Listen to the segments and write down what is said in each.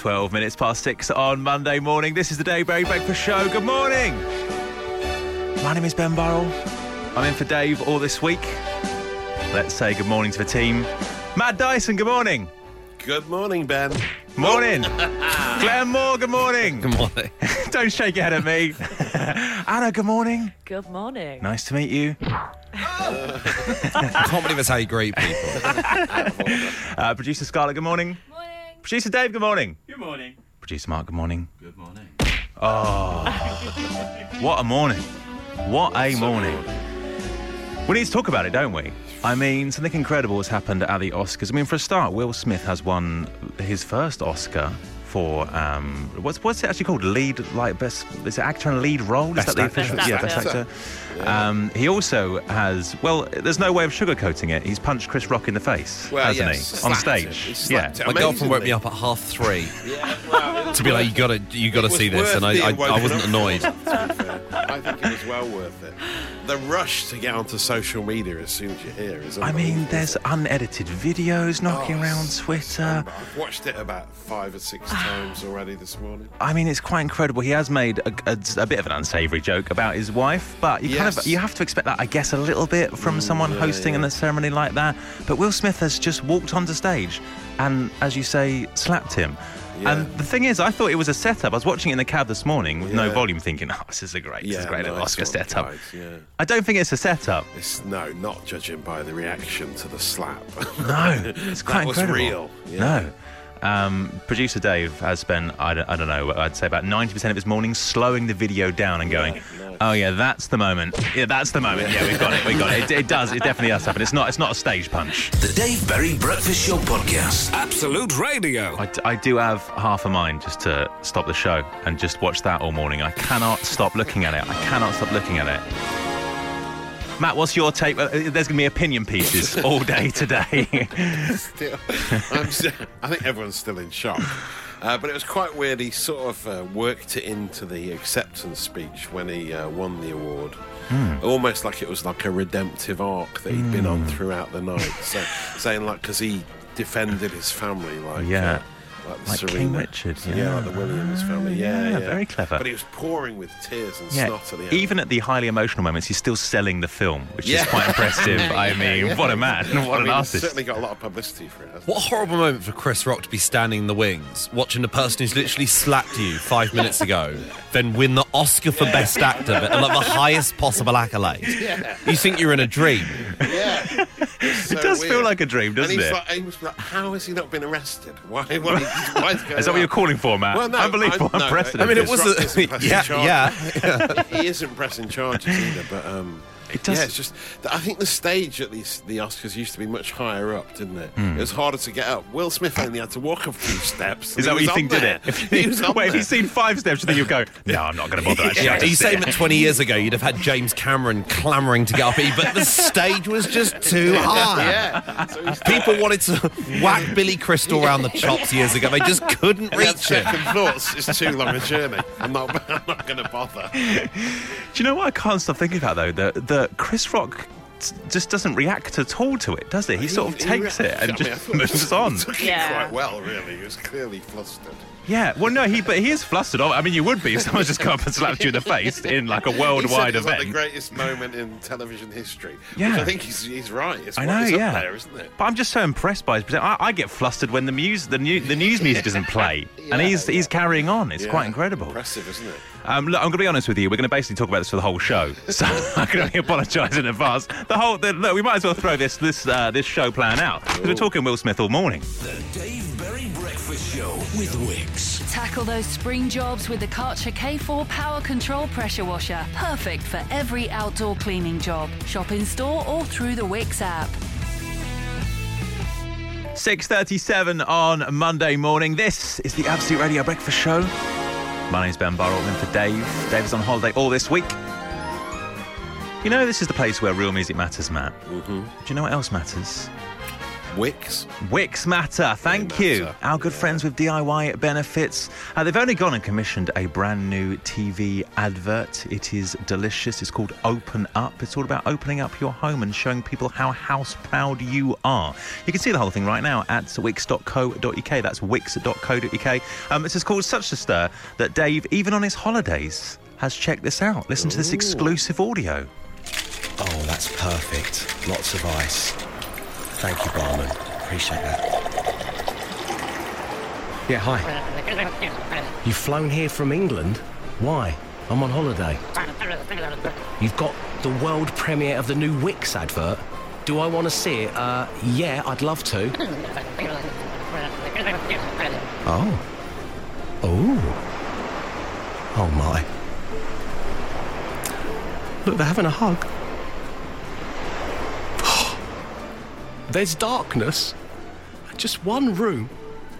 12 minutes past six on Monday morning. This is the Dave Berry Breakfast Show. Good morning. My name is Ben Burrell. I'm in for Dave all this week. Let's say good morning to the team. Matt Dyson, good morning. Good morning, Ben. Morning. Glenn Moore, good morning. Good morning. Don't shake your head at me. Anna, good morning. Good morning. Nice to meet you. I can't believe that's how you greet people. Uh, Producer Scarlett, good morning. Morning. Producer Dave, good morning. Good morning. Producer Mark, good morning. Good morning. Oh, what a morning. What a morning. We need to talk about it, don't we? I mean, something incredible has happened at the Oscars. I mean, for a start, Will Smith has won his first Oscar for um, what's what's it actually called? Lead, like best, is it actor and lead role? Best is that the official? Best yeah, best actor. Actor. Um, he also has. Well, there's no way of sugarcoating it. He's punched Chris Rock in the face, Well, hasn't yes, he? On slapped him. stage. He yeah. slapped. My girlfriend woke me up at half three Yeah, well, to be like, you gotta, you gotta see this, and I, I, I wasn't annoyed. for, to be fair. I think it was well worth it. The rush to get onto social media as soon as you're here is. I mean, there's unedited videos knocking Oh, around it's Twitter. I've watched it about five or six times already this morning. I mean, it's quite incredible. He has made a, a- a bit of an unsavoury joke about his wife, but you kind of you have to expect that, I guess, a little bit from mm, someone yeah, hosting yeah. a ceremony like that. But Will Smith has just walked onto stage and, as you say, slapped him. Yeah. And the thing is, I thought it was a setup. I was watching it in the cab this morning with no volume, thinking, "Oh, this is a great, this is a great nice Oscar setup." Yeah. I don't think it's a setup. It's no, not judging by the reaction to the slap. No, it's quite that was real. Yeah. No. Um, producer Dave has spent, I don't, I don't know, I'd say about 90% of his morning slowing the video down and going, nice. oh yeah, that's the moment. Yeah, that's the moment. Yeah, we've got it, we got it. it. It does, it definitely does happen. It's not, it's not a stage punch. The Dave Berry Breakfast Show Podcast. Absolute Radio. I, d- I do have half a mind just to stop the show and just watch that all morning. I cannot stop looking at it. I cannot stop looking at it. Matt, what's your take? Uh, There's going to be opinion pieces all day today. still, I'm still, I think everyone's still in shock. Uh, but it was quite weird. He sort of uh, worked it into the acceptance speech when he uh, won the award. Hmm. Almost like it was like a redemptive arc that he'd been on throughout the night. So, saying like, because he defended his family, like Yeah. Like, the Like King Richard, yeah, yeah. like the Williams family, yeah, Yeah, yeah, very clever. But he was pouring with tears and Yeah, snot at the end. even at the highly emotional moments, he's still selling the film, which Yeah. is quite impressive. I mean, what a man, what I an mean, he's artist. Certainly got a lot of publicity for it. What a horrible moment for Chris Rock to be standing in the wings, watching the person who's literally slapped you five minutes ago, then win the Oscar for Best Actor, but like the highest possible accolade. You think you're in a dream? he? Yeah, It does feel like a dream, doesn't it? and he's it? Like, he was like, how has he not been arrested? Why? why, why is, Is that what you're calling for, Matt? Well, no, Unbelievable, I- no, unprecedented. I mean, it was Rock a, isn't yeah, charges. yeah. he isn't pressing charges either, but um, It does- Yeah, it's just. I think the stage at these the Oscars used to be much higher up, didn't it? Hmm. It was harder to get up. Will Smith only had to walk a few steps. Is that what you think did it? If he was on Wait, if there. you've seen five steps, you think you'd go, no, I'm not going to bother actually. Yeah, I'll you say that 20 years ago you'd have had James Cameron clamouring to get up here, but the stage was just too high? yeah. So he's People wanted to whack Billy Crystal around the chops years ago. They just couldn't And reach it. second thoughts. It's too long a journey. I'm not. I'm not going to bother. Do you know what I can't stop thinking about though? That that Chris Rock t- just doesn't react at all to it, does he? He sort of He- takes he- it and I mean, I just thought moves he on. Took Yeah. it quite well, really. He was clearly flustered. Yeah, well, no, he but he is flustered. I mean, you would be if someone just come up and slapped you in the face in like a He said worldwide it was like the greatest moment in television history. Yeah. Which I think he's, he's right. It's, I know, it's yeah. up there, isn't it? But I'm just so impressed by his present. I, I get flustered when the news the new the news music doesn't play, and he's yeah. he's carrying on. It's Yeah. quite incredible. Impressive, isn't it? Um, look, I'm going to be honest with you. We're going to basically talk about this for the whole show, so I can only apologise in advance. The whole the, look, we might as well throw this this uh, this show plan out because we're talking Will Smith all morning. With Wickes. Tackle those spring jobs with the Karcher K4 Power Control Pressure Washer. Perfect for every outdoor cleaning job. Shop in store or through the Wickes app. 6:37 on Monday morning. This is the Absolute Radio Breakfast Show. My name's Ben Burrell, in for Dave. Dave is on holiday all this week. You know, this is the place where real music matters, Matt. Mm-hmm. Do you know what else matters? Wickes. Wickes Matter, thank They you. matter. Our good friends with DIY Benefits. Uh, they've only gone and commissioned a brand new TV advert. It is delicious. It's called Open Up. It's all about opening up your home and showing people how house proud you are. You can see the whole thing right now at wickes.co.uk. That's wickes.co.uk. Um, it's called such a stir that Dave, even on his holidays, has checked this out. Listen to this exclusive audio. Oh, that's perfect. Lots of ice. Thank you, barman. Appreciate that. Yeah, hi. You've flown here from England? Why? I'm on holiday. You've got the world premiere of the new Wickes advert. Do I want to see it? Uh, yeah, I'd love to. Oh. Oh. Oh my. Look, they're having a hug. There's darkness. Just one room.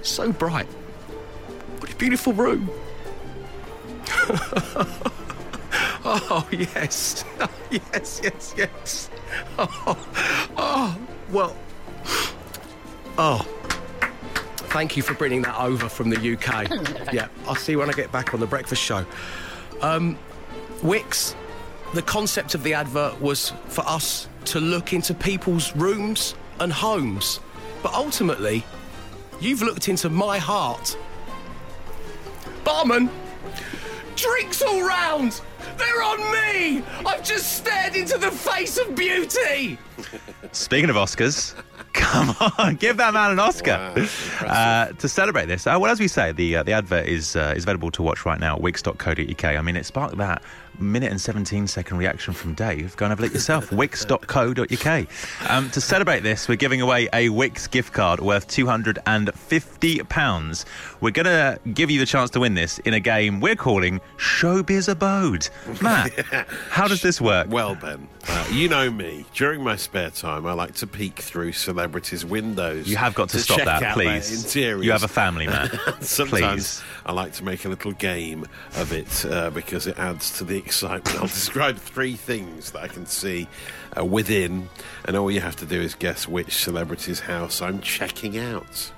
So bright. What a beautiful room. oh, yes. yes, yes, yes. Oh, oh, well. Oh. Thank you for bringing that over from the UK. yeah, I'll see you when I get back on the breakfast show. Um, Wickes, the concept of the advert was for us to look into people's rooms and homes. But ultimately, you've looked into my heart. Barman, drinks all round! They're on me! I've just stared into the face of beauty! Speaking of Oscars, come on, give that man an Oscar Wow, uh, to celebrate this. Uh, well, as we say, the uh, the advert is uh, is available to watch right now at wickes.co.uk. I mean, it sparked that minute and 17 second reaction from Dave. Go and have a look yourself. wickes.co.uk. Um, to celebrate this, we're giving away a Wickes gift card worth £250. We're going to give you the chance to win this in a game we're calling Showbiz Abode. Matt, how does this work? Well, Ben, uh, you know me. During my spare time, I like to peek through celebrities' windows. You have got to, stop check that, please. You have a family, Matt. Sometimes please. I like to make a little game of it uh, because it adds to the excitement. I'll describe three things that I can see uh, within, and all you have to do is guess which celebrity's house I'm checking out.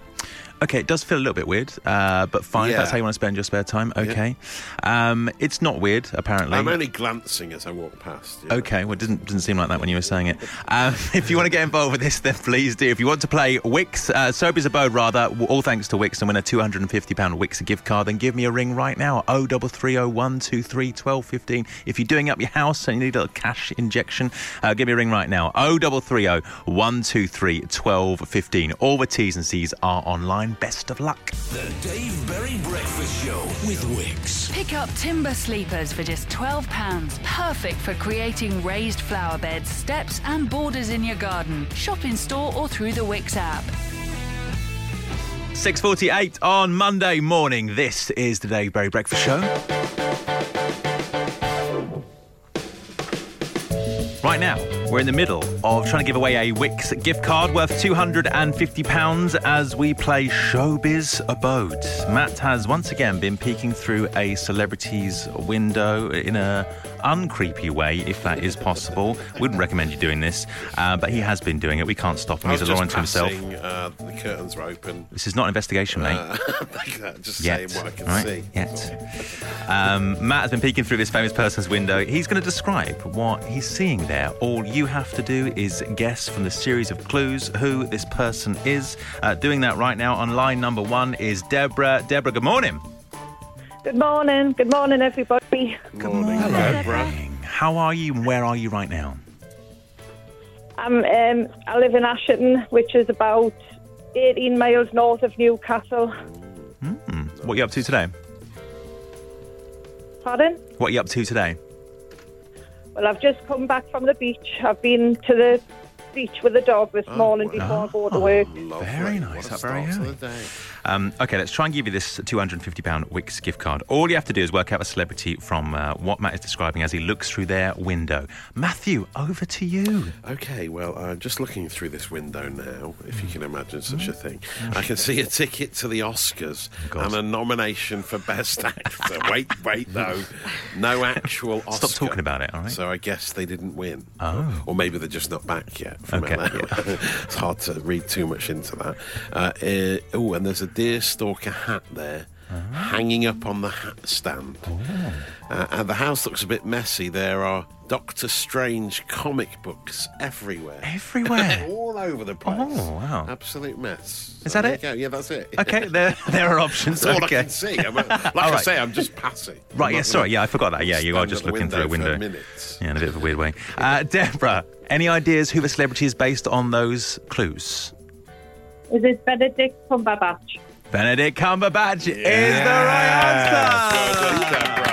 Okay, it does feel a little bit weird, uh, but fine. If that's how you want to spend your spare time. Okay, um, it's not weird apparently. I'm only glancing as I walk past. know. Okay, well, it didn't, didn't seem like that when you were saying it. Um, if you want to get involved with this, then please do. If you want to play Wickes, uh, Showbiz Abode, rather, all thanks to Wickes and win a £250 Wickes gift card, then give me a ring right now. 0330123 1215. If you're doing up your house and you need a little cash injection, uh, give me a ring right now. 0330 123 1215. All the T's and C's are online. Best of luck. The Dave Berry Breakfast Show with Wickes. Pick up timber sleepers for just £12. Perfect for creating raised flower beds, steps, and borders in your garden. Shop in store or through the Wickes app. 6.48 on Monday morning. This is the Dave Berry Breakfast Show. Right now, we're in the middle of trying to give away a Wickes gift card worth £250 as we play Showbiz Abode. Matt has once again been peeking through a celebrity's window in a uncreepy way, if that is possible. Wouldn't recommend you doing this, uh, but he has been doing it. We can't stop him. He's was a just law unto himself. Uh, the curtains are open. This is not an investigation, mate. Uh, just Yet. saying what I can All right? see. Yet. Um, Matt has been peeking through this famous person's window. He's going to describe what he's seeing there. All you have to do is guess from the series of clues who this person is. Uh, doing that right now on line number one is Deborah. Deborah, good morning. Good morning. Good morning, everybody. Good morning, Hello, Deborah. How are you and where are you right now? I'm, um, I live in Ashington, which is about 18 miles north of Newcastle. What are you up to today? Pardon? What are you up to today? Well, I've just come back from the beach. I've been to the beach with the dog this morning before I go to work. Lovely. Very nice, What a that very start to early. the day. Um, okay, let's try and give you this £250 Wickes gift card. All you have to do is work out a celebrity from uh, what Matt is describing as he looks through their window. Matthew, over to you. Okay, well, I'm just looking through this window now, if you can imagine such a thing. I can see a ticket to the Oscars and a nomination for Best Actor. wait, wait, though. No actual Oscar. Stop talking about it, all right? So I guess they didn't win. Oh. Or maybe they're just not back yet. from Okay, LA. it's hard to read too much into that. Uh, uh, oh, and there's a deerstalker hat there. Hanging up on the hat stand. Uh, and the house looks a bit messy. There are Doctor Strange comic books everywhere. Everywhere. All over the place. Oh, wow. Absolute mess. Is So that it? Yeah, that's it. Okay, there there are options. That's all. I can see. I'm, like I say, I'm just passing. Right, yeah, sorry, yeah, I forgot that. Yeah, you are just looking through a window. minutes. Yeah, in a bit of a weird way. Uh, Deborah, any ideas who the celebrity is based on those clues? Is it Benedict Cumberbatch? Benedict Cumberbatch is the right answer. Deborah.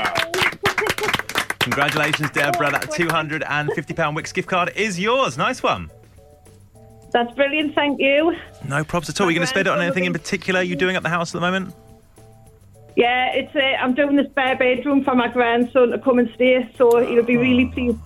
Congratulations, Deborah. That £250 Wickes gift card is yours. Nice one. That's brilliant, thank you. No probs at all. Are you going to spend it on anything in particular you're doing at the house at the moment? Yeah, it's uh, I'm doing the spare bedroom for my grandson to come and stay, so he'll be really pleased.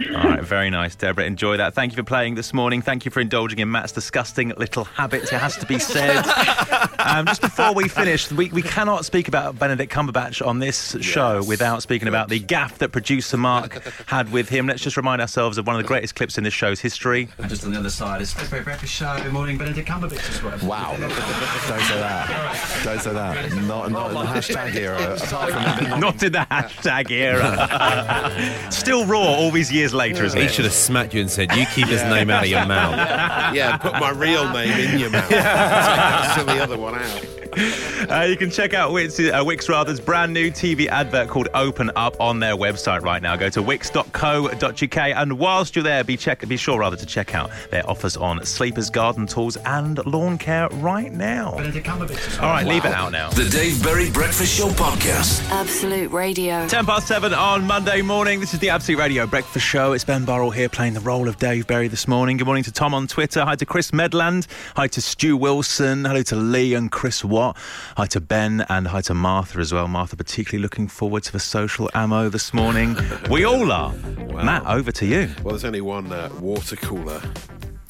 All right, very nice, Deborah. Enjoy that. Thank you for playing this morning. Thank you for indulging in Matt's disgusting little habits. It has to be said. um, just before we finish, we, we cannot speak about Benedict Cumberbatch on this show without speaking about the gaffe that producer Mark had with him. Let's just remind ourselves of one of the greatest clips in this show's history. And just on the other side, it's Fredbear Breakfast Show. Good morning, Benedict Cumberbatch as well. Wow. Don't say that. Don't say that. Not, not in the hashtag era. Apart from Not in the hashtag era. Still raw all these years later, isn't He it? should have smacked you and said, "You keep his name out of your mouth." Yeah, put my real name in your mouth. Take that silly other one out. Uh, you can check out Wickes, uh, Wickes Rather's brand new TV advert called Open Up on their website right now. Go to wickes.co.uk and whilst you're there, be check be sure rather to check out their offers on sleepers, garden tools, and lawn care right now. Benedict Cumberbatch as well. All right, leave it out now. The Dave Berry Breakfast Show Podcast. Absolute Radio. 10 past 7 on Monday morning. This is the Absolute Radio Breakfast Show. It's Ben Burrell here playing the role of Dave Berry this morning. Good morning to Tom on Twitter. Hi to Chris Medland. Hi to Stu Wilson. Hello to Lee and Chris Watt. Hi to Ben and hi to Martha as well. Martha particularly looking forward to the social ammo this morning. we all are. Matt, over to you. Well, there's only one uh, water cooler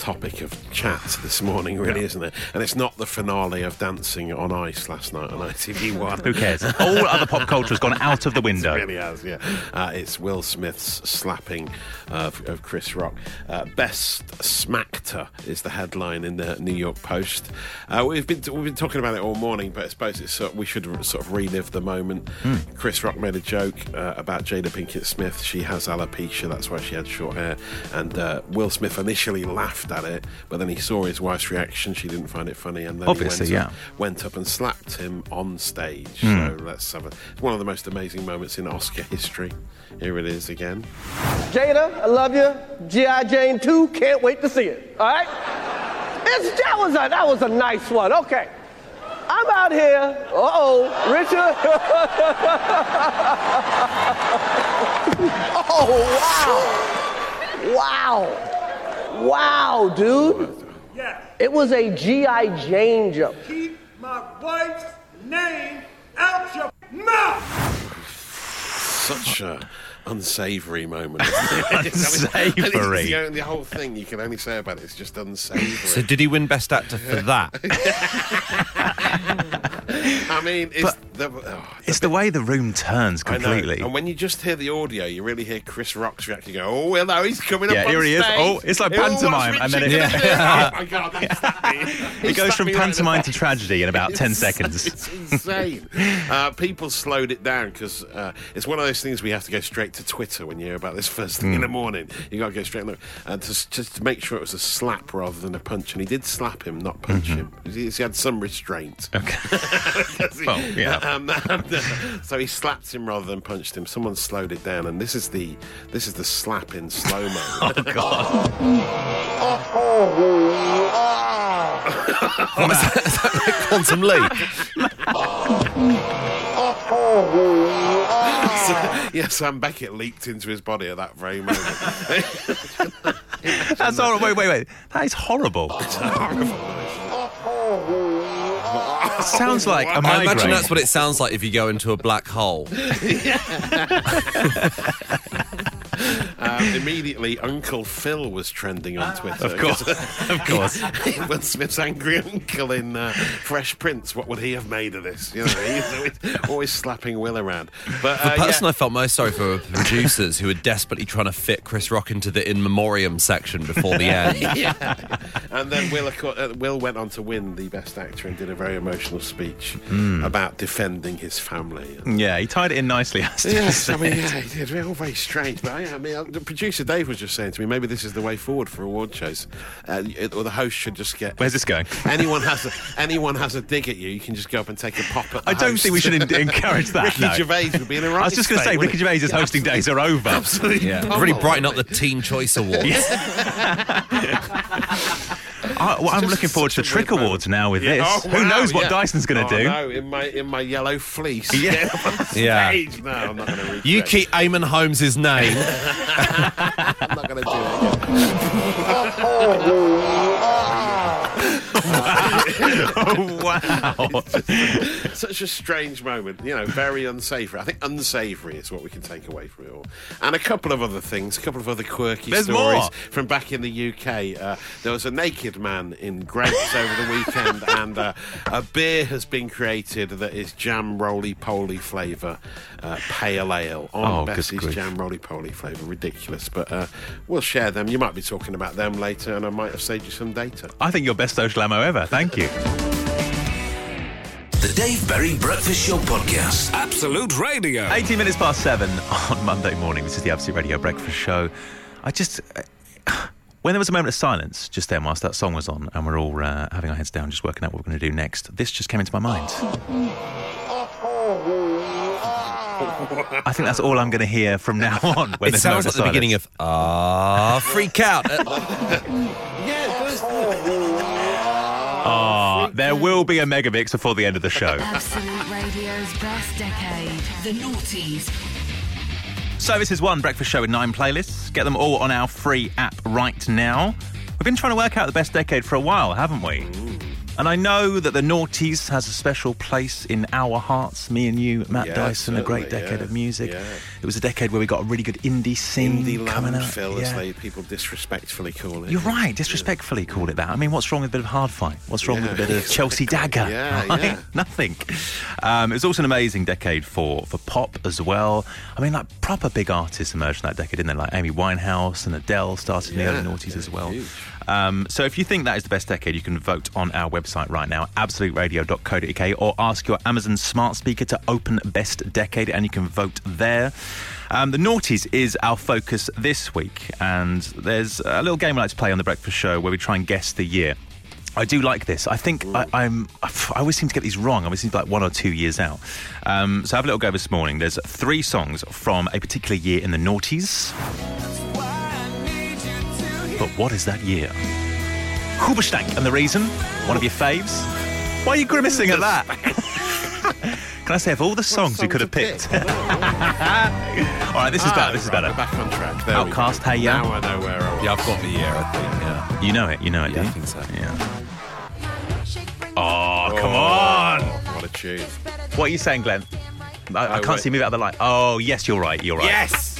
topic of chat this morning, really, isn't it? And it's not the finale of Dancing on Ice last night on ITV1. Who cares? All other pop culture has gone out of the window. It really has, yeah. Uh, it's Will Smith's slapping of, of Chris Rock. Uh, Best smackter is the headline in the New York Post. Uh, we've been we've been talking about it all morning, but I suppose it's sort we should sort of relive the moment. Chris Rock made a joke uh, about Jada Pinkett Smith. She has alopecia, that's why she had short hair. And uh, Will Smith initially laughed at it, but then he saw his wife's reaction. She didn't find it funny, and then Obviously, he went yeah. up, went up and slapped him on stage. So let's have a, it's one of the most amazing moments in Oscar history. Here it is again. Jada, I love you. G.I. Jane 2, can't wait to see it. All right? It's, that, was a, that was a nice one. Okay. I'm out here. Uh oh, Richard. oh, wow. Wow. Wow, dude. Yeah. It was a G.I. Jane jump. Keep my wife's name out your mouth! Such a unsavoury moment. isn't it? Unsavoury. the, only- the whole thing you can only say about it is just unsavoury. So, did he win Best Actor for that? I mean, it's the, oh, It's the way the room turns completely. And when you just hear the audio, you really hear Chris Rock's reaction. You go, oh, well, no, he's coming Yeah, up on here he is. Oh, it's like Oh, pantomime, and then it- Yeah. oh, my God, It goes from me right pantomime to tragedy in about 10 It's- seconds. It's insane. uh, people slowed it down because uh, it's one of those things we have to go straight to Twitter when you hear about this first thing in Hmm. the morning. You got to go straight and look, and just, just to make sure it was a slap rather than a punch. And he did slap him, not punch him. He, he had some restraint. Mm-hmm. Okay. Well, yeah. Um, and, uh, so he slapped him rather than punched him. Someone slowed it down, and this is the this is the slap in slow mo. Oh, God. What is that? Is that like Quantum Leap? yeah, Sam Beckett leaked into his body at that very moment. That's horrible. Wait, wait, wait. That is horrible. Sounds like a I migraine. imagine that's what it sounds like if you go into a black hole. um, immediately, Uncle Phil was trending on Twitter. Of course. of course. Will Smith's angry uncle in uh, Fresh Prince, what would he have made of this? You know, he's always, always slapping Will around. But The uh, person yeah. I felt most sorry for were the producers who were desperately trying to fit Chris Rock into the in memoriam section before the end. yeah. And then Will, uh, Will went on to win the Best Actor and did a very emotional speech about defending his family. Yeah, he tied it in nicely. has Yes. I mean, yeah, he did. All very strange. But I, I mean, uh, the producer Dave was just saying to me, maybe this is the way forward for award shows, uh, it- or the host should just get. Where's this going? Anyone has a, anyone has a dig at you, you can just go up and take a pop at. The I don't host. think we should en- encourage that. Ricky no. Gervais would be in a right I was just going to say, Ricky he? Gervais's Yeah, hosting days are over. Absolutely. Yeah, pummel, really brighten up the wouldn't Teen Choice Awards. I, well, I'm looking forward to such a Trick weird Awards now with Yeah, this. oh, Who wow, knows what yeah. Dyson's going to oh, do? No, in my in my yellow fleece. Yeah. Yeah. Stage. No, I'm not going to read. You keep Eamonn Holmes' name. I'm not going to oh, wow. Such a strange moment, you know, very unsavoury. I think unsavoury is what we can take away from it all. And a couple of other things, a couple of other quirky There's stories more. from back in the UK. Uh, there was a naked man in Greggs over the weekend, and uh, a beer has been created that is jam roly poly flavour, uh, pale ale on Oh, Bessie's jam roly poly flavour. Ridiculous, but uh, we'll share them. You might be talking about them later, and I might have saved you some data. I think your best social ammo ever. Thank you. The Dave Berry Breakfast Show Podcast. Absolute Radio. 18 minutes past seven on Monday morning. This is the Absolute Radio Breakfast Show. I just. When there was a moment of silence just then, whilst that song was on, and we're all uh, having our heads down, just working out what we're going to do next, this just came into my mind. I think that's all I'm going to hear from now on. When it there's a moment sounds like the beginning of Ah Freak Out. Ah, there will be a Megabix before the end of the show. Absolute Radio's best decade. The Naughties. So this is one breakfast show with nine playlists. Get them all on our free app right now. We've been trying to work out the best decade for a while, haven't we? And I know that the Naughties has a special place in our hearts. Me and you, Matt Yeah, Dyson, a great certainly, decade yeah, of music. yeah. It was a decade where we got a really good indie scene Indie coming out. landfill, as Yeah. they people disrespectfully call it. You're right, disrespectfully call it that. I mean, what's wrong with a bit of Hard-Fi? What's wrong with a bit of Chelsea dagger? Yeah, right? yeah. Nothing. Um, it was also an amazing decade for, for pop as well. I mean, like proper big artists emerged in that decade, didn't they? Like Amy Winehouse and Adele started in the early noughties yeah, as well. Um, so if you think that is the best decade, you can vote on our website right now, absoluteradio.co.uk, or ask your Amazon smart speaker to open best decade, and you can vote there. Um, the Naughties is our focus this week, and there's a little game I like to play on the Breakfast Show where we try and guess the year. I do like this. I think I, I'm. I always seem to get these wrong. I always seem to be like one or two years out. Um, so I have a little go this morning. There's three songs from a particular year in the noughties. But what is that year? Hoobastank and the reason. One of your faves. Why are you grimacing at that? Can I say of all the songs you could have picked? all right, this is better. This is ah, better. We're back on track. There we go. OutKast, Hey Ya. Now I know where I was. yeah, I've got the year, I think. Yeah. You know it. You know it. Yeah, do I you? think so. Yeah. Oh, come on. What a tune. What are you saying, Glenn? I, I Oh, can't wait. see me out of the light. Oh, yes, you're right. You're right. Yes!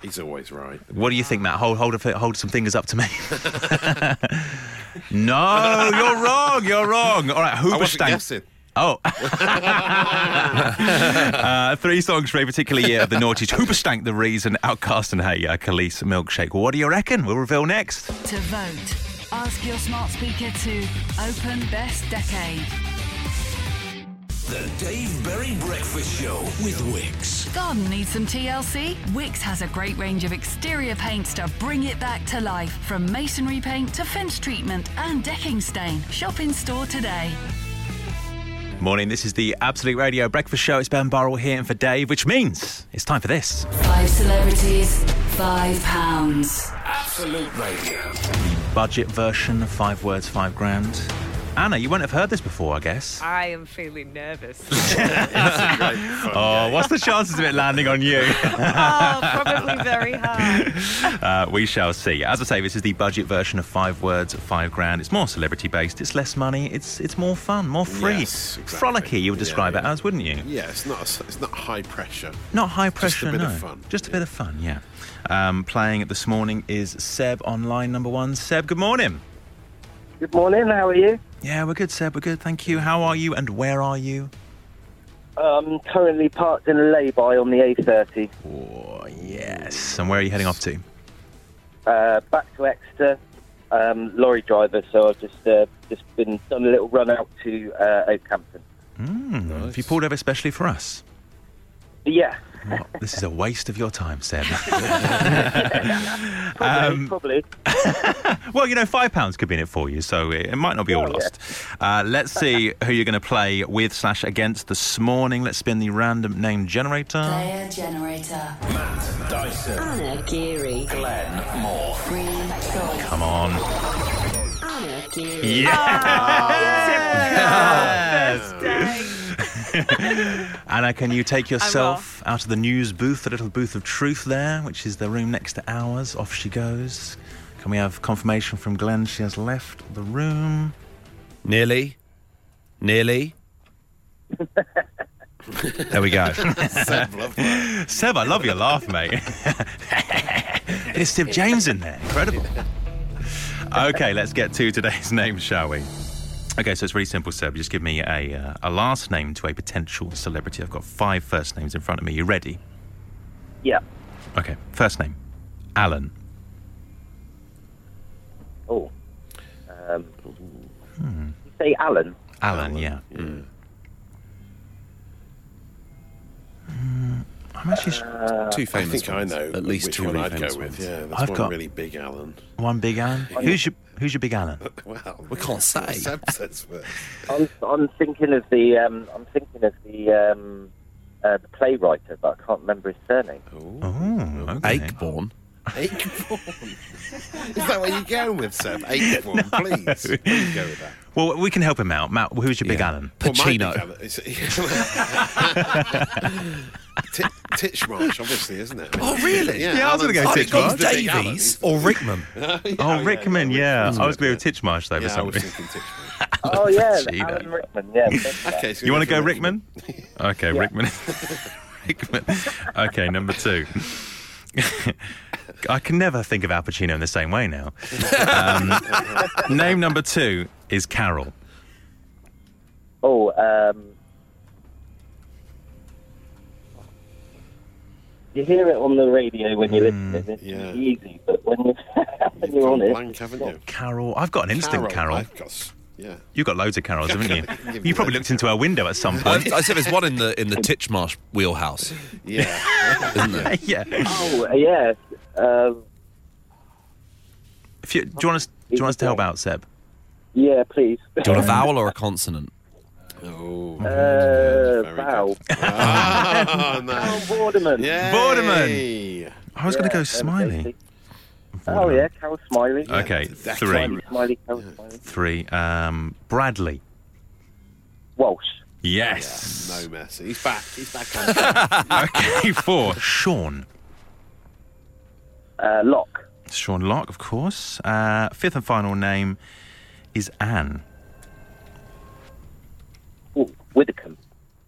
He's always right. What do you think, Matt? Hold, hold, a, hold some fingers up to me. no, you're wrong. You're wrong. All right, I wasn't Hoobastank. guessing. Oh. uh, three songs for a particular year of the noughties. Hoobastank, The Reason, OutKast and Hey, uh, Kelis, Milkshake. What do you reckon? We'll reveal next. To vote, ask your smart speaker to open best decade. The Dave Berry Breakfast Show with Wickes. Garden needs some TLC? Wickes has a great range of exterior paints to bring it back to life. From masonry paint to fence treatment and decking stain. Shop in store today. Morning, this is the Absolute Radio Breakfast Show. It's Ben Burrell here and for Dave, which means it's time for this. Five celebrities, five pounds. Absolute Radio. The budget version of five words, five grand. Anna, you won't have heard this before, I guess. I am feeling nervous. Oh, What's the chances of it landing on you? oh, probably very high. Uh, we shall see. As I say, this is the budget version of five words at five grand. It's more celebrity based. It's less money. It's it's more fun, more free, Yes, exactly. frolicky. You would describe Yeah, it as, wouldn't you? Yeah, it's not it's not high pressure. Not high pressure. Just a pressure. bit no. of fun. Just a bit of fun. Yeah. Um, playing this morning is Seb on line number one. Seb, good morning. Good morning, how are you? Yeah, we're good, Seb. We're good. Thank you. How are you? And where are you? Um, currently parked in a lay-by on the A30. Oh, yes. And where are you heading off to? Uh, back to Exeter, um, lorry driver, so I've just uh, just been done a little run out to uh, Okehampton. Mm, Have you pulled over especially for us? Yeah, What? This is a waste of your time, Seb. probably. Um, probably. well, you know, five pounds could be in it for you, so it, it might not be all Oh, yeah. lost. Uh, let's see who you're going to play with slash against this morning. Let's spin the random name generator. Player generator. Matt Dyson. Anna Geary. Glenn Moore. Free choice. Come on. Anna Geary. Yes. Anna, can you take yourself out of the news booth, the little booth of truth there, which is the room next to ours? Off she goes. Can we have confirmation from Glenn she has left the room? Nearly. Nearly. there we go. Seb, love. Seb, I love your laugh, mate. There's Steve James in there. Incredible. Okay, let's get to today's name, shall we? Okay, so it's really simple, Seb. Just give me a, uh, a last name to a potential celebrity. I've got five first names in front of me. You ready? Yeah. Okay, first name Alan. Oh. Um, you say Alan? Alan, yeah. Mm, I'm actually sh- Uh, Two I famous think I know At least which two one really I'd famous go with. ones. Yeah, there's I've one got- really big Alan. one big Alan. Who's your Who's your big Alan? Well, We can't say. Seb says first. I'm, I'm thinking of the um, I'm thinking of the um, uh, the playwright, but I can't remember his surname. Oh, okay. Ayckbourn. Ayckbourn. Is that what you're going with, Seb? Ayckbourn, please. Please go with that. Well, we can help him out. Matt, who's your big Yeah. Alan? Well, my big Pacino. Alan is- Tit- Titchmarsh, obviously, isn't it? Oh, really? Yeah, Yeah, I was gonna go I've Titchmarsh. the big Alan. Davies or Rickman. Oh, Rickman, yeah. I was going to go with Titchmarsh, though, for Yeah, I some was reason. Oh yeah, Alan Rickman. Yeah. Okay, so You want to go for Rickman? Okay, Rickman. Rickman. Okay, number two. I can never think of Al Pacino in the same way now. Um, name number two is Carol. Oh, um, you hear it on the radio when you Mm, listen. It's yeah. easy, but when you when You've you're on it, blank, haven't you? Carol. I've got an instant Carol. I've got, yeah. You've got loads of Carols, haven't you? You probably looked into our window at some point. I, I said there's one in the in the Titchmarsh wheelhouse, Yeah. isn't there? yeah. oh uh, yeah, um, If you, do you want us? Do you want us to help out, Seb? yeah, please. Do you want a vowel or a consonant? Oh. Uh, Very Val. Oh, no. Oh, Vorderman. Yay. Vorderman. I was going to go Smillie. Oh yeah, Carol Smillie. Okay, Definitely. three. Smillie, Smillie, Carol Smillie. Three. Um, Bradley. Walsh. Yes. No mess. He's back. He's back on track. okay, four. Sean. Uh, Lock. Sean Lock, of course. Uh, fifth and final name is Anne. Oh, Widdecombe.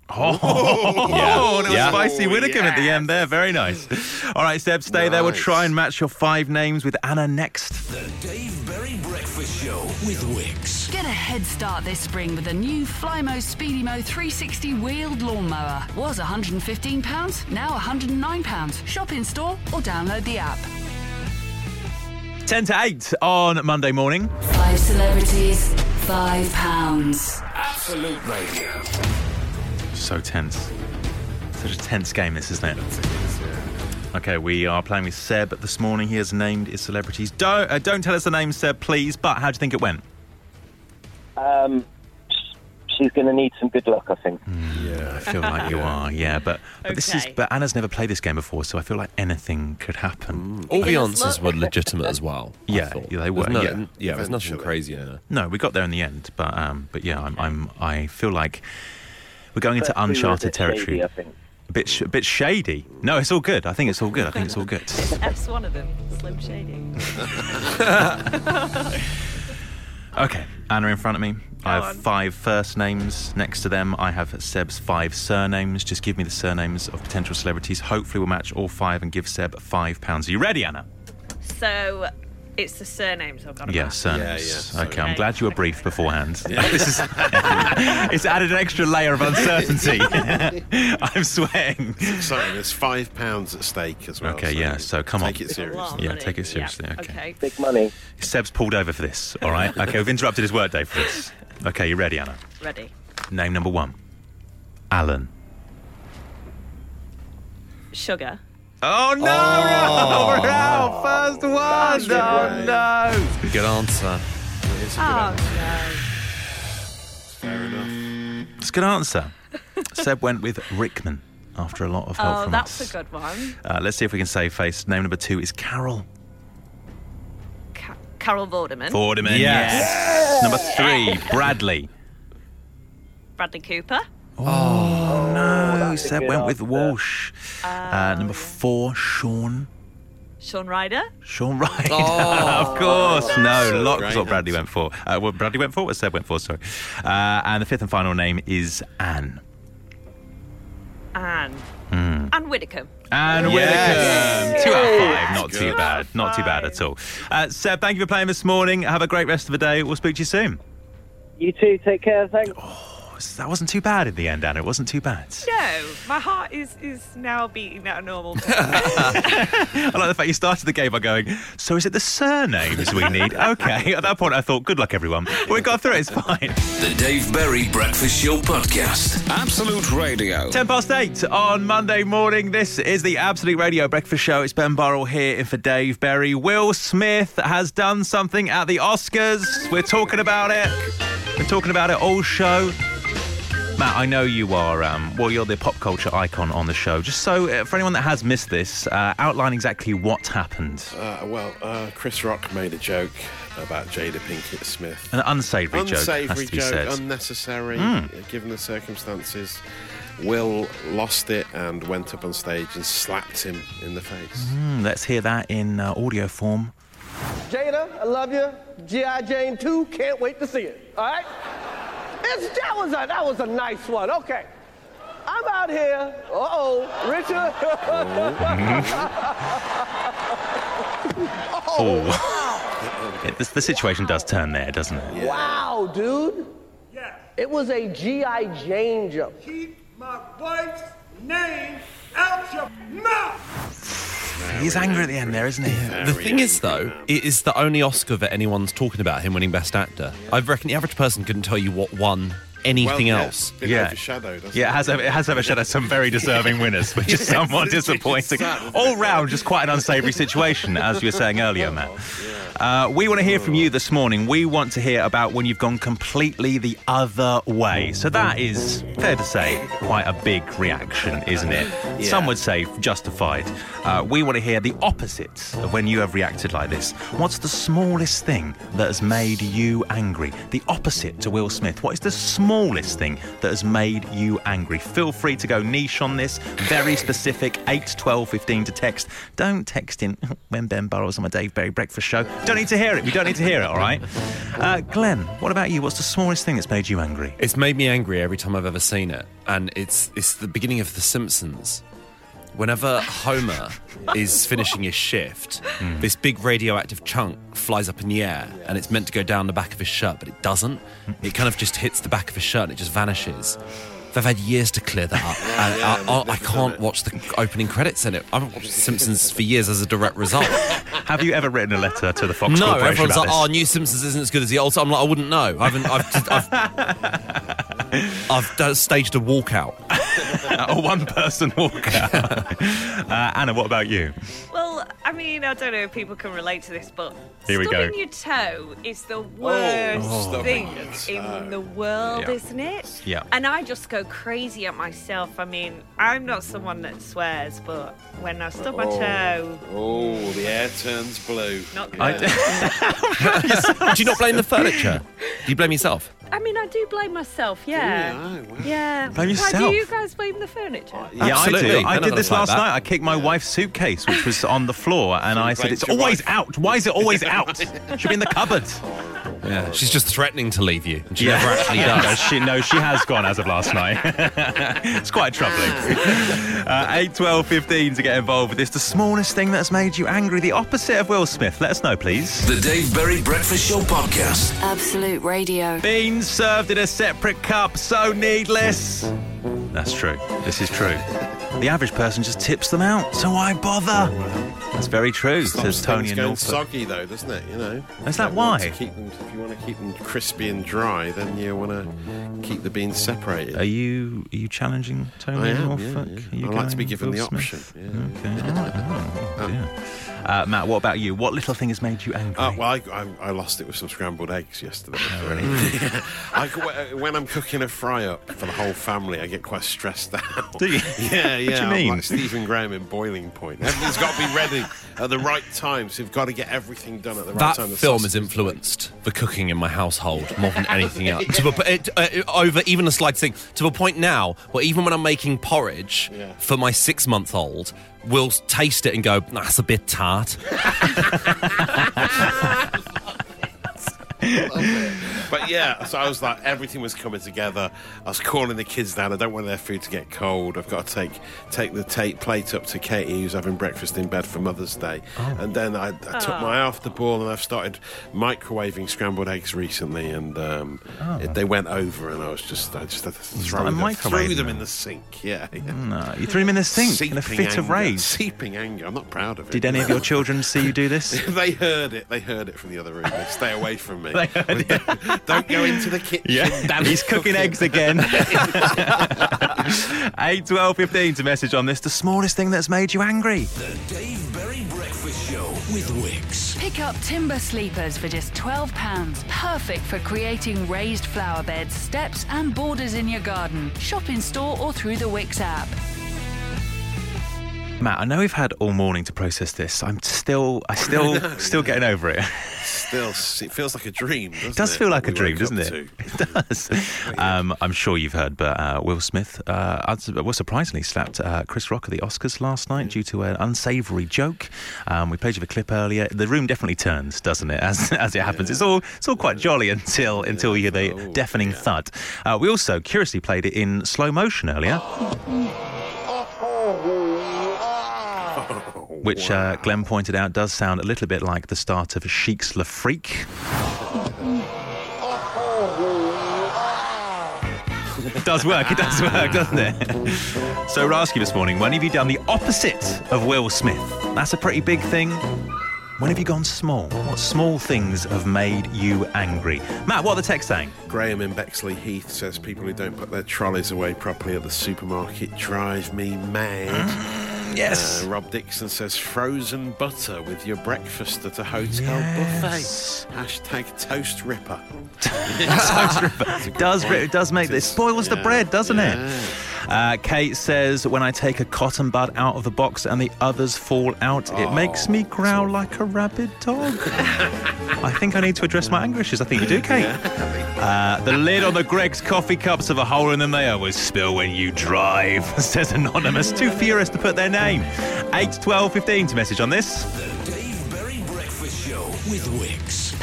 Oh, Yeah. that was Yeah. spicy Oh, Widdecombe at the end there. Very nice. All right, Seb, stay there. We'll try and match your five names with Anna next. The Dave Berry Breakfast Show with Wickes. Get a head start this spring with a new Flymo Speedi-Mo 360 wheeled lawnmower. Was £115, now £109. Shop in store or download the app. 10 to 8 on Monday morning. Five celebrities, five pounds. Absolute Radio. So tense. Such a tense game, this, isn't it? Okay, we are playing with Seb this morning. He has named his celebrities. Don't, uh, don't tell us the name, Seb, please, but how do you think it went? Um, she's going to need some good luck, I think. Yeah, I feel like you are, yeah, but, but this is but Anna's never played this game before, so I feel like anything could happen. All the answers were legitimate as well. Yeah, thought. yeah, they were, no- yeah. yeah. There's nothing crazy in there. No, we got there in the end, but um, but yeah, I'm, I'm I feel like we're going into First two were a uncharted bit shady, territory. I think. A bit sh- bit shady. No, it's all good. I think it's all good. I think it's all good. F's one of them. Slim Shady. Okay, Anna in front of me. I have on. five first names. Next to them, I have Seb's five surnames. Just give me the surnames of potential celebrities. Hopefully, we'll match all five and give Seb five pounds. Are you ready, Anna? So it's the surnames I've got to Yeah, surnames. Yeah, yeah, okay, I'm glad you were briefed beforehand. This is it's added an extra layer of uncertainty. I'm sweating. Sorry, there's five pounds at stake as well. Okay, yeah. So come on, take on. it seriously. Yeah, take it seriously. Okay. Okay. Big money. Seb's pulled over for this. All right. Okay, we've interrupted his workday for this. Okay, you ready, Anna? Ready. Name number one. Alan. Sugar. Oh no! Oh. We're out. First one. Oh no! Good answer. Oh no. Fair enough. It's a good answer. Seb went with Rickman after a lot of help Oh, from that's us. a good one. Uh, let's see if we can save face. Name number two is Carol Ca- Carol Vorderman. Vorderman. Yes. Number three, Bradley. Bradley Cooper. Oh, no! that's a Seb good went with answer. Walsh. Uh, number four, Sean. Sean Ryder. Sean Wright. Oh. of course. No, Lock was Great what Bradley went for. Uh, what Bradley went for? What Seb went for, sorry. Uh, and the fifth and final name is Anne. Anne. Hmm. Anne Widdecombe. And Yes. Widdecombe. Two out of five. Not Good. too bad. Not too bad at all. Uh, Seb, thank you for playing this morning. Have a great rest of the day. We'll speak to you soon. You too. Take care. Thanks. That wasn't too bad in the end, Anna. It wasn't too bad. No, my heart is is now beating at a normal pace. I like the fact you started the game by going, so is it the surnames we need? okay. At that point, I thought, good luck, everyone. But we got through it. It's fine. The Dave Berry Breakfast Show Podcast. Absolute Radio. 10 past 8 on Monday morning. This is the Absolute Radio Breakfast Show. It's Ben Burrell here in for Dave Berry. Will Smith has done something at the Oscars. We're talking about it. We're talking about it all show. Matt, I know you are, um, well, you're the pop culture icon on the show. Just so, uh, for anyone that has missed this, uh, outline exactly what happened. Uh, well, uh, Chris Rock made a joke about Jada Pinkett Smith. An unsavoury joke, has Unsavoury to be joke, said. unnecessary, Mm. given the circumstances. Will lost it and went up on stage and slapped him in the face. Hmm, let's hear that in uh, audio form. Jada, I love you. G.I. Jane 2, can't wait to see it. All right? It's, that, was a, that was a nice one. Okay. I'm out here. Uh oh. Richard. Oh. It- this- the situation does turn there, doesn't it? Wow, dude. Yes. It was a G.I. Jane joke. Keep my wife's name out your mouth. He's angry at the end there, isn't he? The thing is, though, it is the only Oscar that anyone's talking about him winning Best Actor. I reckon the average person couldn't tell you what won anything Well, yeah, else. Been Yeah. overshadowed, hasn't Yeah, it has, it has overshadowed some very deserving winners, which is somewhat disappointing. All round, just quite an unsavoury situation, as you were saying earlier, Matt. Uh, we want to hear from you this morning. We want to hear about when you've gone completely the other way. So that is, fair to say, quite a big reaction, isn't it? Some would say justified. Uh, we want to hear the opposite of when you have reacted like this. What's the smallest thing that has made you angry? The opposite to Will Smith. What is the smallest thing that has made you angry? Feel free to go niche on this. Very specific. 8, 12, 15 to text. Don't text in when Ben Burrell's on my Dave Berry Breakfast Show. Don't need to hear it. We don't need to hear it, all right? Uh, Glenn, what about you? What's the smallest thing that's made you angry? It's made me angry every time I've ever seen it, and it's it's the beginning of The Simpsons. Whenever Homer is finishing his shift, hmm. this big radioactive chunk flies up in the air, and it's meant to go down the back of his shirt, but it doesn't. It kind of just hits the back of his shirt and it just vanishes. They've had years to clear that up, and Yeah, I, I, I can't watch the opening credits in it. I haven't watched Simpsons for years as a direct result. Have you ever written a letter to the Fox no, Corporation everyone's about like, this? "Oh, New Simpsons isn't as good as the old." So I'm like, I wouldn't know. I haven't. I've, I've, I've staged a walkout. a one person walkout. uh, Anna, what about you? Well, I mean, I don't know if people can relate to this, but Here we go. stubbing your toe is the worst Oh. thing Stubbing your toe. in the world, Yeah. isn't it? Yeah. And I just go crazy at myself. I mean, I'm not someone that swears, but when I stub my toe, Oh, the air turns blue. not good. I- Do you not blame the furniture? Do you blame yourself? I mean, I do blame myself. Yeah. Yeah. Blame Why yourself. do you guys blame the furniture? Yeah, I do. Absolutely. I did this us like last that. night. I kicked my wife's suitcase, which was on the floor, and I said, "It's always wife. out. Why is it always out? Should be in the cupboard." Yeah, she's just threatening to leave you, and she Yeah. never actually No, does. she, no, she has gone as of last night. it's quite troubling. Uh, 8, 12, 15 to get involved with this. The smallest thing that's made you angry, the opposite of Will Smith. Let us know, please. The Dave Berry Breakfast Show Podcast. Absolute Radio. Served in a separate cup, so needless. That's true. This is true. The average person just tips them out, so why bother? That's very true, says Tony going Norfolk. soggy though, doesn't it? You know. Is that want to why? keep them, if you want to keep them crispy and dry, then you want to keep the beans separated. Are you are you challenging Tony I am, Norfolk? yeah, yeah. you I like to be given Will the Smith? option. Yeah. Okay. Oh, dear. Uh, Matt, what about you? What little thing has made you angry? Uh, well, I, I, I lost it with some scrambled eggs yesterday. Oh, I, when I'm cooking a fry up for the whole family, I get quite stressed out. Do you? Yeah, yeah. What do you mean? like Stephen Graham in Boiling Point. Everything's got to be ready at the right time, so you've got to get everything done at the right That time. The film has influenced the cooking in my household more than anything else. To the, it, uh, over even a slight thing to the point now where even when I'm making porridge Yeah. for my six month old, we'll taste it and go, "That's a bit tart." But yeah, so I was like, everything was coming together. I was calling the kids down. I don't want their food to get cold. I've got to take take the ta- plate up to Katie, who's having breakfast in bed for Mother's Day. And then I, I took my after ball and I've started microwaving scrambled eggs recently, and um, it, they went over, and I was just I just had to throw them, threw them them? in the sink. Yeah, yeah. no, you threw them in the sink in a Seeping fit of rage. Seeping anger. I'm not proud of it. Did any of your children see you do this? they heard it. They heard it from the other room. They stay away from me. They heard it. Don't go into the kitchen. Yeah, Damn he's cooking eggs again. 8, 12, 15 to message on this. The smallest thing that's made you angry. The Dave Berry Breakfast Show with Wickes. Pick up timber sleepers for just £12. Perfect for creating raised flower beds, steps, and borders in your garden. Shop in store or through the Wickes app. Matt, I know we've had all morning to process this. I'm still, I still, still getting over it. Still, it feels like a dream. Doesn't It does it, feel like a dream, doesn't it? to? It does. Um, I'm sure you've heard, but uh, Will Smith, uh, uns- well, surprisingly, slapped uh, Chris Rock at the Oscars last night due to an unsavoury joke. Um, we played you the clip earlier. The room definitely turns, doesn't it? As as it happens, it's all it's all quite jolly until until you hear the deafening thud. Uh, we also curiously played it in slow motion earlier. Which uh, Glenn pointed out does sound a little bit like the start of Chic's Le Freak. It does work, it does work, doesn't it? so, we're asking you this morning when have you done the opposite of Will Smith? That's a pretty big thing. When have you gone small? What small things have made you angry? Matt, what are the text saying? Graham in Bexleyheath says people who don't put their trolleys away properly at the supermarket drive me mad. Yes. Uh, Rob Dixon says frozen butter with your breakfast at a hotel Yes. buffet. Hashtag toast ripper. It does, it does make this spoils the bread, doesn't yeah. it? Uh, Kate says, when I take a cotton bud out of the box and the others fall out, it makes me growl like a rabid dog. I think I need to address my anger issues. I think you do, Kate. Uh, the lid on the Greggs coffee cups have a hole in them. They always spill when you drive, says Anonymous. Too furious to put their name. 8, 12, 15 to message on this. The Dave Berry Breakfast Show with Wickes.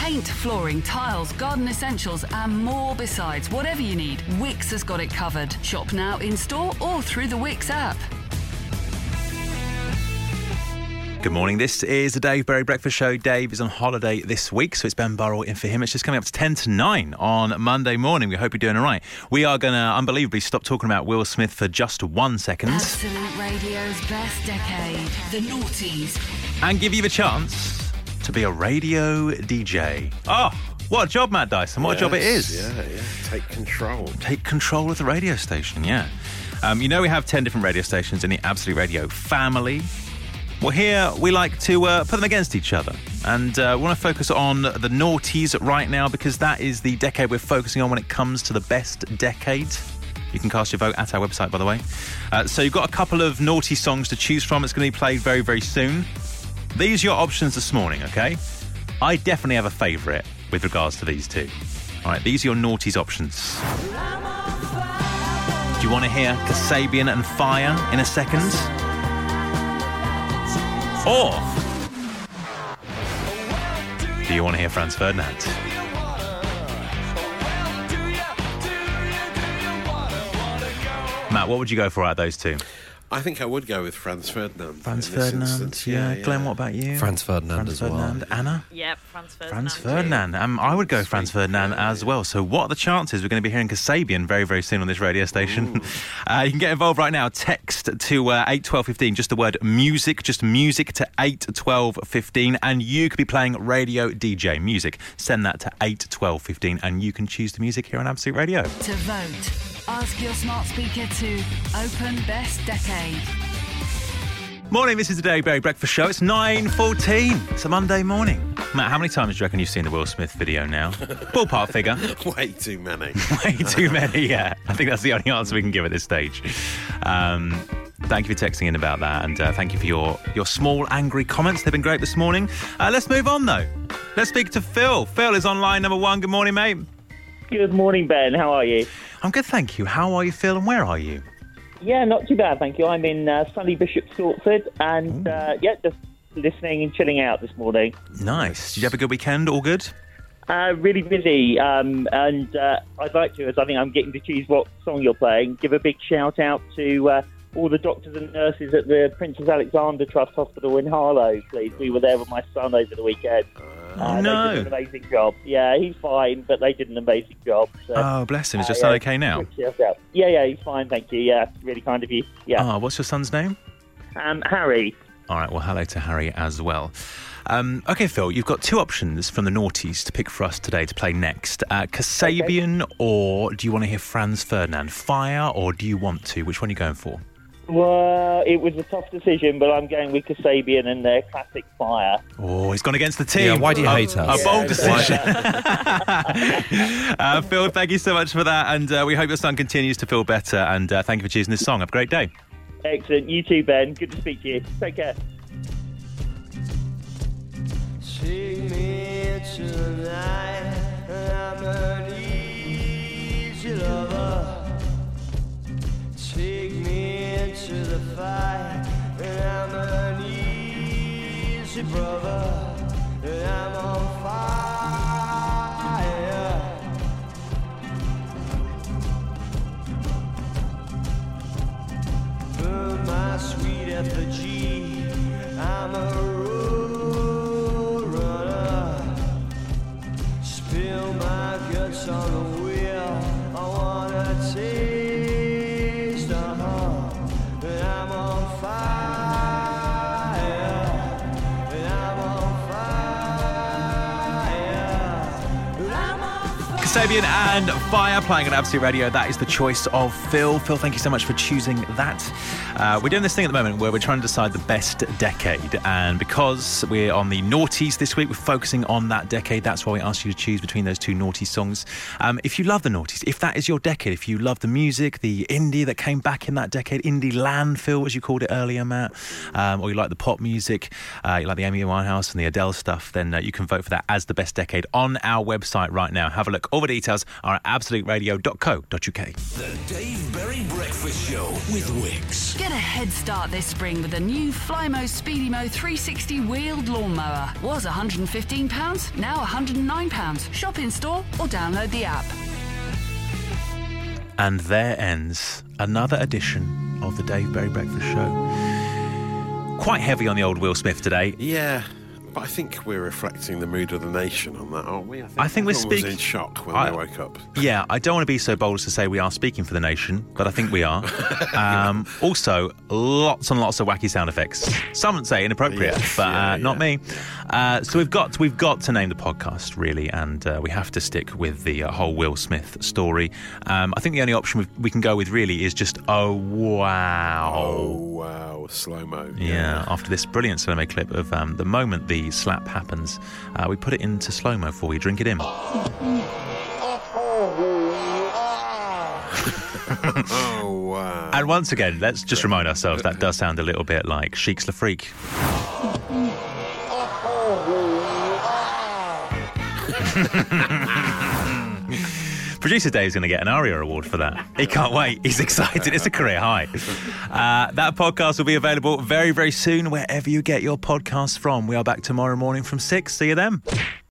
Paint, flooring, tiles, garden essentials, and more besides. Whatever you need, Wickes has got it covered. Shop now in store or through the Wickes app. Good morning. This is the Dave Berry Breakfast Show. Dave is on holiday this week, so it's Ben Burrell in for him. It's just coming up to 10 to 9 on Monday morning. We hope you're doing all right. We are going to unbelievably stop talking about Will Smith for just one second Absolute Radio's best decade. The Naughties. and give you the chance to be a radio DJ. Oh, what a job, Matt Dyson. What a job it is. Yeah, yeah. Take control. Take control of the radio station, yeah. Um, you know, we have 10 different radio stations in the Absolute Radio family. Well, here we like to uh, put them against each other. And uh, we want to focus on the noughties right now because that is the decade we're focusing on when it comes to the best decade. You can cast your vote at our website, by the way. Uh, so you've got a couple of naughty songs to choose from. It's going to be played very, very soon. These are your options this morning, okay? I definitely have a favourite with regards to these two. All right, these are your naughties options. Do you want to hear Kasabian and Fire in a second? Or do you want to hear Franz Ferdinand? Matt, what would you go for out of those two? I think I would go with Franz Ferdinand. Franz Ferdinand, instance. yeah. Glenn, what about you? Franz Ferdinand Franz as well. Ferdinand. Anna? Yep, Franz Ferdinand. Franz Ferdinand. Um, I would go Franz Ferdinand as well. So, what are the chances we're going to be hearing Kasabian very, very soon on this radio station? Uh, you can get involved right now. Text to uh, 8 12 15, just the word music, just music to 8 12 15, and you could be playing radio DJ music. Send that to 8 12 15, and you can choose the music here on Absolute Radio. To vote, ask your smart speaker to open best decade. Morning, this is the Dave Berry Breakfast Show. It's 9.14. It's a Monday morning. Matt, how many times do you reckon you've seen the Will Smith video now? Ballpark figure. Way too many. Way too many, yeah. I think that's the only answer we can give at this stage. Um, thank you for texting in about that, and uh, thank you for your, your small, angry comments. They've been great this morning. Uh, let's move on, though. Let's speak to Phil. Phil is on line number one. Good morning, mate. Good morning, Ben. How are you? I'm good, thank you. How are you, feeling? where are you? Yeah, not too bad, thank you. I'm in uh, sunny Bishop Stortford, and uh, yeah, just listening and chilling out this morning. Nice. Did you have a good weekend? All good? Uh, really busy, um, and uh, I'd like to, as I think I'm getting to choose what song you're playing, give a big shout out to uh, all the doctors and nurses at the Princess Alexandra Trust Hospital in Harlow, please. We were there with my son over the weekend. They no. did an amazing job. Yeah, he's fine, but they did an amazing job. So, Oh, bless him. Is your uh, son yeah, okay now? Yeah, yeah, he's fine, thank you. Yeah, really kind of you. Yeah. Oh, what's your son's name? Um, Harry. All right, well, hello to Harry as well. Um, okay, Phil, you've got two options from the noughties to pick for us today to play next. Uh, Kasabian or do you want to hear Franz Ferdinand? Fire or do you want to? Which one are you going for? Well, it was a tough decision, but I'm going with Kasabian and their classic fire. Oh, he's gone against the team. Yeah, why do you A- hate us? A bold Yeah, decision. uh, Phil, thank you so much for that. And uh, we hope your son continues to feel better. And uh, thank you for choosing this song. Have a great day. Excellent. You too, Ben. Good to speak to you. Take care. Take the fight. I'm an easy brother. I'm on fire. Burn my sweet effigy. I'm a Kasabian and Fire playing on Absolute Radio. That is the choice of Phil. Phil, thank you so much for choosing that. Uh, we're doing this thing at the moment where we're trying to decide the best decade. And because we're on the noughties this week, we're focusing on that decade. That's why we asked you to choose between those two naughty songs. Um, if you love the noughties, if that is your decade, if you love the music, the indie that came back in that decade, indie landfill, as you called it earlier, Matt, um, or you like the pop music, uh, you like the Amy Winehouse and the Adele stuff, then uh, you can vote for that as the best decade on our website right now. Have a look. The details are at absoluteradio.co.uk. The Dave Berry Breakfast Show with Wickes. Get a head start this spring with the new Flymo Speedi-Mo 360 wheeled lawnmower. Was £115, now £109. Shop in store or download the app. And there ends another edition of the Dave Berry Breakfast Show. Quite heavy on the old Will Smith today. Yeah, but I think we're reflecting the mood of the nation on that, aren't we? I think, I think we're speaking. in shock when I- they woke up. Yeah, I don't want to be so bold as to say we are speaking for the nation, but I think we are. um, also, lots and lots of wacky sound effects. Some would say inappropriate, Yes, but yeah, uh, not me. Uh, so we've got we've got to name the podcast really, and uh, we have to stick with the uh, whole Will Smith story. Um, I think the only option we, we can go with really is just oh wow. Oh wow, slow mo. Yeah, after this brilliant slow mo clip of um, the moment the slap happens, uh, we put it into slow mo for you. Drink it in. oh wow. And once again, let's just remind ourselves that does sound a little bit like Chic's the Freak. Producer Dave's going to get an ARIA award for that. He can't wait. He's excited. It's a career high. Uh, that podcast will be available very, very soon wherever you get your podcasts from. We are back tomorrow morning from 6. See you then.